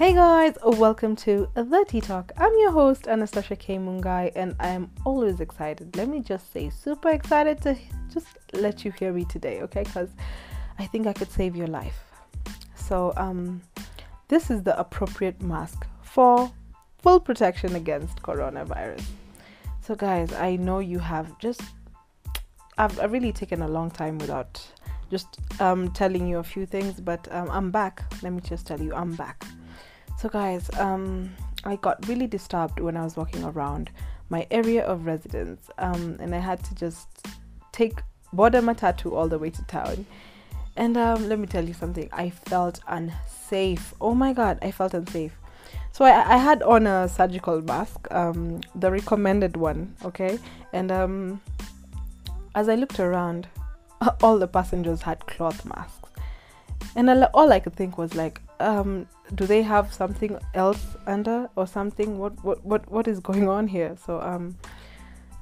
Hey guys, welcome to The Tea Talk. I'm your host Anastasia K Mungai, and I am always excited. Let me just say, super excited to just let you hear me today, okay? Because I think I could save your life. So, um, this is the appropriate mask for full protection against coronavirus. So, guys, I know you have just, I've, I've really taken a long time without just um, telling you a few things, but um, I'm back. Let me just tell you, I'm back. So, guys, um, I got really disturbed when I was walking around my area of residence, um, and I had to just take border matatu all the way to town. And um, let me tell you something, I felt unsafe. Oh my god, I felt unsafe. So I, I had on a surgical mask, um, the recommended one, okay? And um, as I looked around, all the passengers had cloth masks. And all I could think was like, um, do they have something else under or something? What what what what is going on here? So um,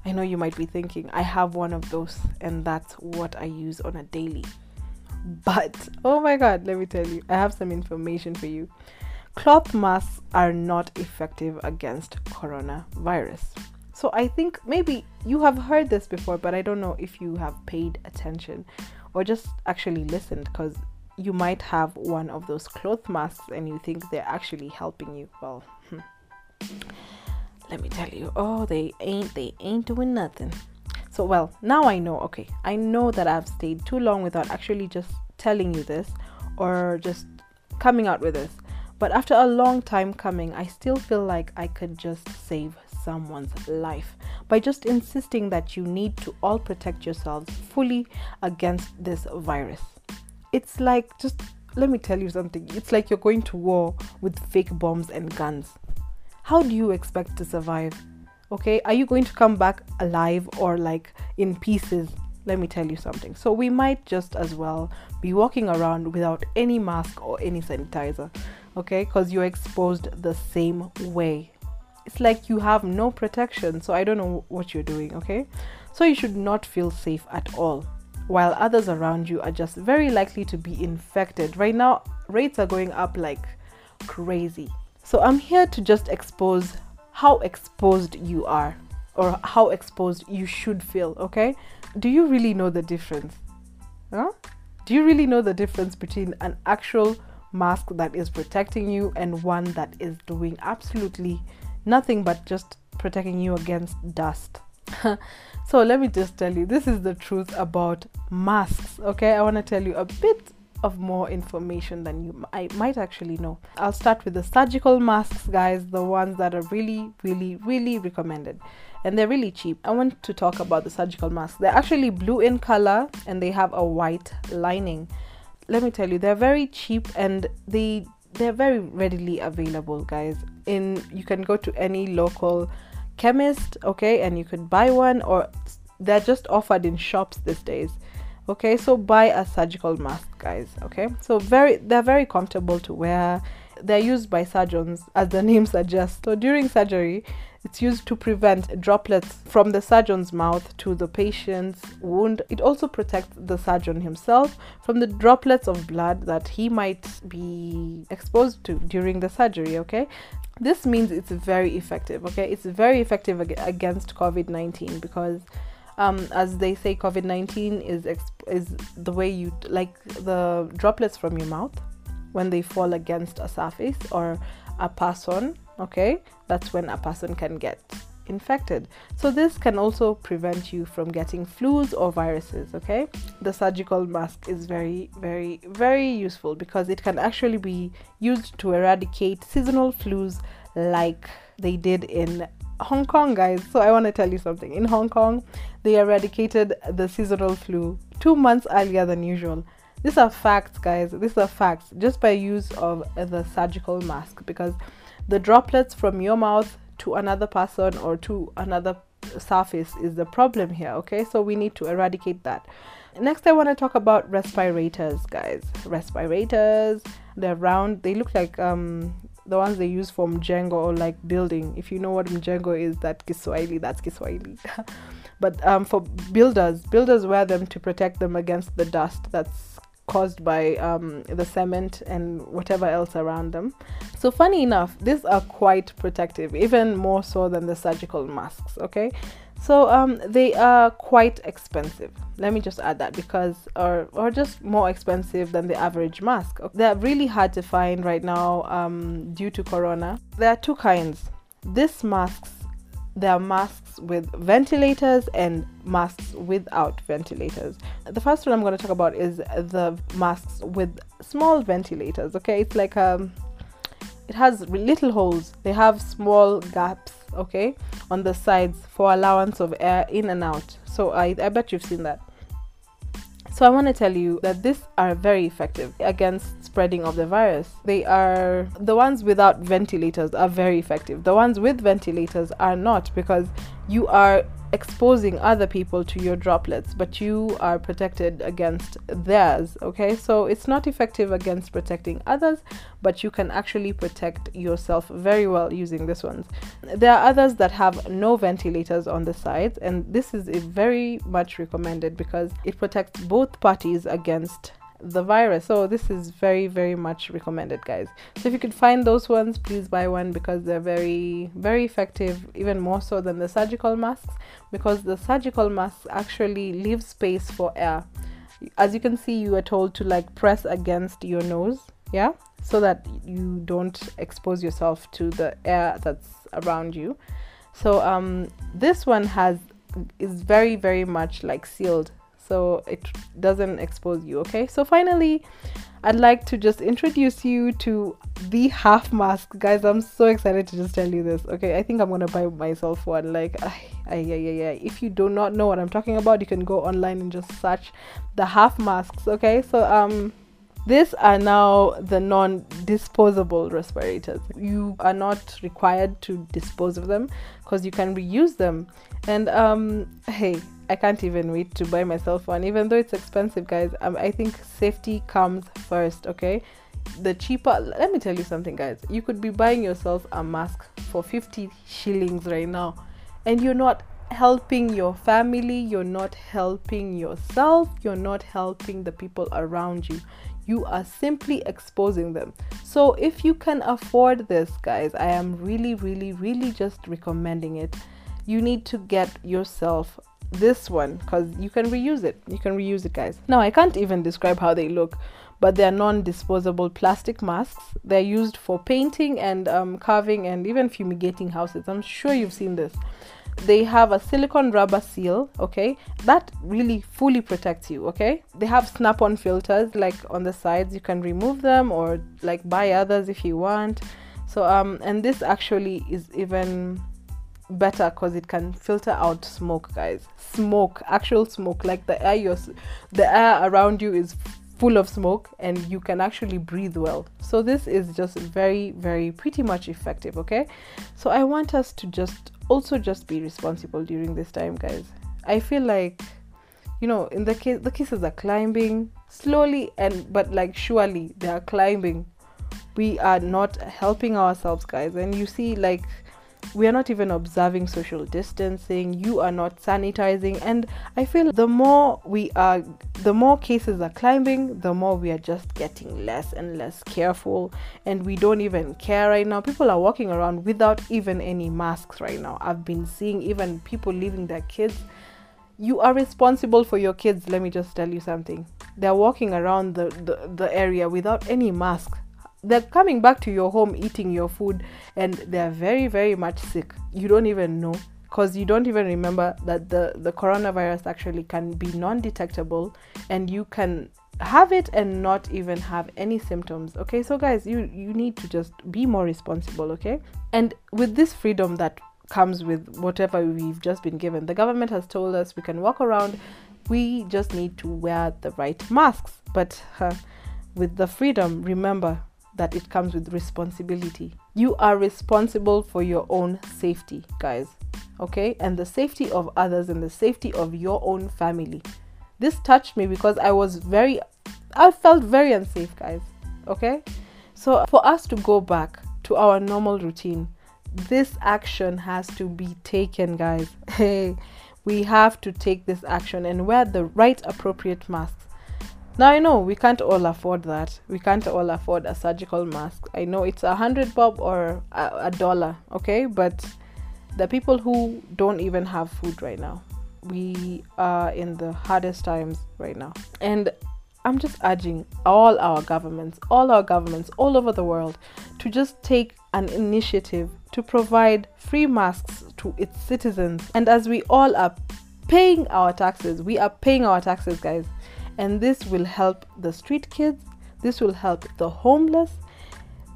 I know you might be thinking I have one of those, and that's what I use on a daily. But oh my god, let me tell you, I have some information for you. Cloth masks are not effective against coronavirus. So I think maybe you have heard this before, but I don't know if you have paid attention or just actually listened because you might have one of those cloth masks and you think they're actually helping you. Well, hmm. let me tell you, oh, they ain't, they ain't doing nothing. So, well, now I know, okay, I know that I've stayed too long without actually just telling you this or just coming out with this. But after a long time coming, I still feel like I could just save someone's life by just insisting that you need to all protect yourselves fully against this virus it's like just let me tell you something. It's like you're going to war with fake bombs and guns. How do you expect to survive? Okay, are you going to come back alive or like in pieces? Let me tell you something. So, we might just as well be walking around without any mask or any sanitizer, okay, because you're exposed the same way. It's like you have no protection. So, I don't know what you're doing, okay? So, you should not feel safe at all while others around you are just very likely to be infected. Right now, rates are going up like crazy. So I'm here to just expose how exposed you are or how exposed you should feel, okay? Do you really know the difference? Huh? Do you really know the difference between an actual mask that is protecting you and one that is doing absolutely nothing but just protecting you against dust? so let me just tell you this is the truth about masks okay i want to tell you a bit of more information than you I might actually know. I'll start with the surgical masks, guys, the ones that are really, really, really recommended. And they're really cheap. I want to talk about the surgical masks. They're actually blue in color and they have a white lining. Let me tell you, they're very cheap and they they're very readily available, guys. In you can go to any local chemist, okay, and you could buy one, or they're just offered in shops these days. Okay, so buy a surgical mask, guys. Okay, so very they're very comfortable to wear. They're used by surgeons, as the name suggests. So during surgery, it's used to prevent droplets from the surgeon's mouth to the patient's wound. It also protects the surgeon himself from the droplets of blood that he might be exposed to during the surgery. Okay, this means it's very effective okay? It's very effective ag- against covid-19 because um, as they say covid-19 is exp- is the way you like the droplets from your mouth when they fall against a surface or a person okay? That's when a person can get infected. So this can also prevent you from getting flus or viruses, okay? The surgical mask is very very very useful because it can actually be used to eradicate seasonal flus like they did in Hong Kong, guys. So I want to tell you something. In Hong Kong, they eradicated the seasonal flu 2 months earlier than usual. These are facts, guys. These are facts just by use of the surgical mask because the droplets from your mouth to another person or to another surface is the problem here okay? So we need to eradicate that. Next i want to talk about respirators guys. Respirators they're round they look like um the ones they use for mjengo or like building. If you know what mjengo is that kiswahili that's kiswahili. But um, for builders builders wear them to protect them against the dust that's caused by um, the cement and whatever else around them. So, funny enough, these are quite protective, even more so than the surgical masks. Okay, so um, they are quite expensive. Let me just add that because, or or just more expensive than the average mask. They're really hard to find right now um, due to Corona. There are two kinds. This masks there are masks with ventilators and masks without ventilators. The first one I'm going to talk about is the masks with small ventilators. Okay, it's like um, it has little holes. They have small gaps. Okay, on the sides for allowance of air in and out. So I I bet you've seen that. So I want to tell you that these are very effective against spreading of the virus. They are the ones without ventilators are very effective. The ones with ventilators are not because you are exposing other people to your droplets, but you are protected against theirs. Okay, so it's not effective against protecting others, but you can actually protect yourself very well using this ones. There are others that have no ventilators on the sides, and this is very much recommended because it protects both parties against the virus. So this is very very much recommended guys. So if you could find those ones please buy one because they're very very effective even more so than the surgical masks because the surgical masks actually leave space for air. As you can see you are told to like press against your nose, yeah? So that you don't expose yourself to the air that's around you. So um this one has is very very much like sealed so it doesn't expose you okay? So finally I'd like to just introduce you to the half mask. Guys I'm so excited to just tell you this okay? I think I'm gonna buy myself one. Like yeah yeah yeah if you do not know what I'm talking about you can go online and just search the half masks okay? So um these are now the non disposable respirators. You are not required to dispose of them because you can reuse them. And um, hey, I can't even wait to buy myself one, even though it's expensive, guys. Um, I think safety comes first, okay? The cheaper, let me tell you something, guys. You could be buying yourself a mask for 50 shillings right now, and you're not helping your family, you're not helping yourself, you're not helping the people around you. You are simply exposing them. So, if you can afford this, guys, I am really, really, really just recommending it. You need to get yourself this one because you can reuse it. You can reuse it, guys. Now, I can't even describe how they look, but they're non disposable plastic masks. They're used for painting and um, carving and even fumigating houses. I'm sure you've seen this. They have a silicone rubber seal, okay, that really fully protects you, okay. They have snap on filters like on the sides, you can remove them or like buy others if you want. So, um, and this actually is even better because it can filter out smoke guys. Smoke actual smoke. Like the air you're, the air around you is full of smoke and you can actually breathe well. So this is just very very pretty much effective okay? So i want us to just also just be responsible during this time guys. I feel like you know in the case the cases are climbing slowly and but like surely they are climbing. We are not helping ourselves guys. And you see like we are not even observing social distancing you are not sanitizing and i feel the more we are the more cases are climbing the more we are just getting less and less careful and we don't even care right now. People are walking around without even any masks right now. I've been seeing even people leaving their kids. You are responsible for your kids. Let me just tell you something. They're walking around the, the, the area without any mask they're coming back to your home eating your food and they're very very much sick. You don't even know because you don't even remember that the the coronavirus actually can be non-detectable and you can have it and not even have any symptoms okay? So guys you you need to just be more responsible okay? And with this freedom that comes with whatever we've just been given the government has told us we can walk around we just need to wear the right masks. But uh, with the freedom remember that it comes with responsibility. You are responsible for your own safety, guys. Okay? And the safety of others and the safety of your own family. This touched me because I was very, I felt very unsafe, guys. Okay? So, for us to go back to our normal routine, this action has to be taken, guys. Hey, we have to take this action and wear the right appropriate masks Now I know we can't all afford that. We can't all afford a surgical mask. I know it's a hundred bob or a, a dollar, okay? But the people who don't even have food right now, we are in the hardest times right now. And I'm just urging all our governments, all our governments all over the world to just take an initiative to provide free masks to its citizens. And as we all are paying our taxes, we are paying our taxes, guys. And this will help the street kids, this will help the homeless,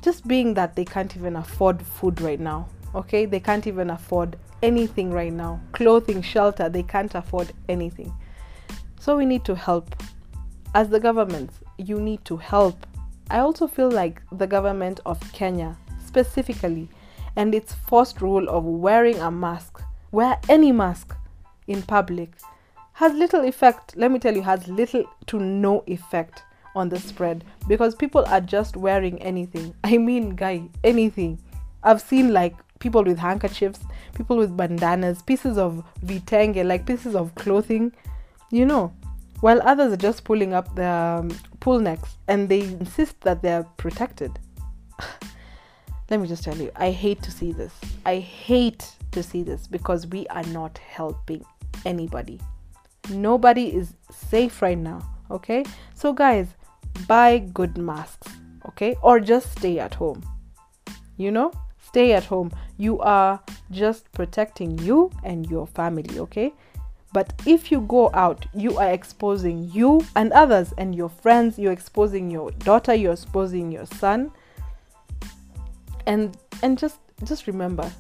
just being that they can't even afford food right now. Okay, they can't even afford anything right now clothing, shelter, they can't afford anything. So we need to help. As the government, you need to help. I also feel like the government of Kenya, specifically, and its forced rule of wearing a mask, wear any mask in public, has little effect. Let me tell you, has little to no effect on the spread because people are just wearing anything. I mean, guy, anything. I've seen like people with handkerchiefs, people with bandanas, pieces of vitenge, like pieces of clothing, you know, while others are just pulling up their um, pull necks and they insist that they're protected. Let me just tell you, I hate to see this. I hate to see this because we are not helping anybody. Nobody is safe right now, okay? So, guys, buy good masks, okay? Or just stay at home. You know, stay at home. You are just protecting you and your family, okay? But if you go out, you are exposing you and others and your friends, you're exposing your daughter, you're exposing your son. And and just just remember,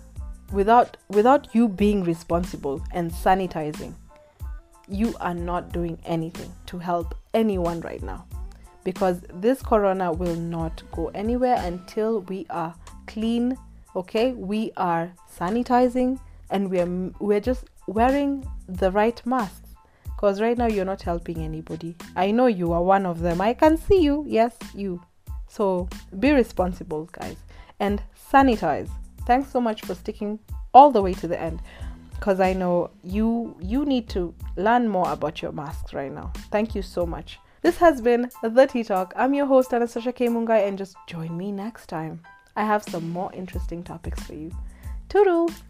without without you being responsible and sanitizing, you are not doing anything to help anyone right now. Because this corona will not go anywhere until we are clean okay? We are sanitizing and we're we're just wearing the right masks. Because right now you're not helping anybody. I know you are one of them. I can see you. Yes you. So be responsible guys. And sanitize. Thanks so much for sticking all the way to the end because i know you you need to learn more about your masks right now. Thank you so much. This has been the tea talk. I'm your host anastasia k. Mungai and just join me next time. I have some more interesting topics for you. Toodles!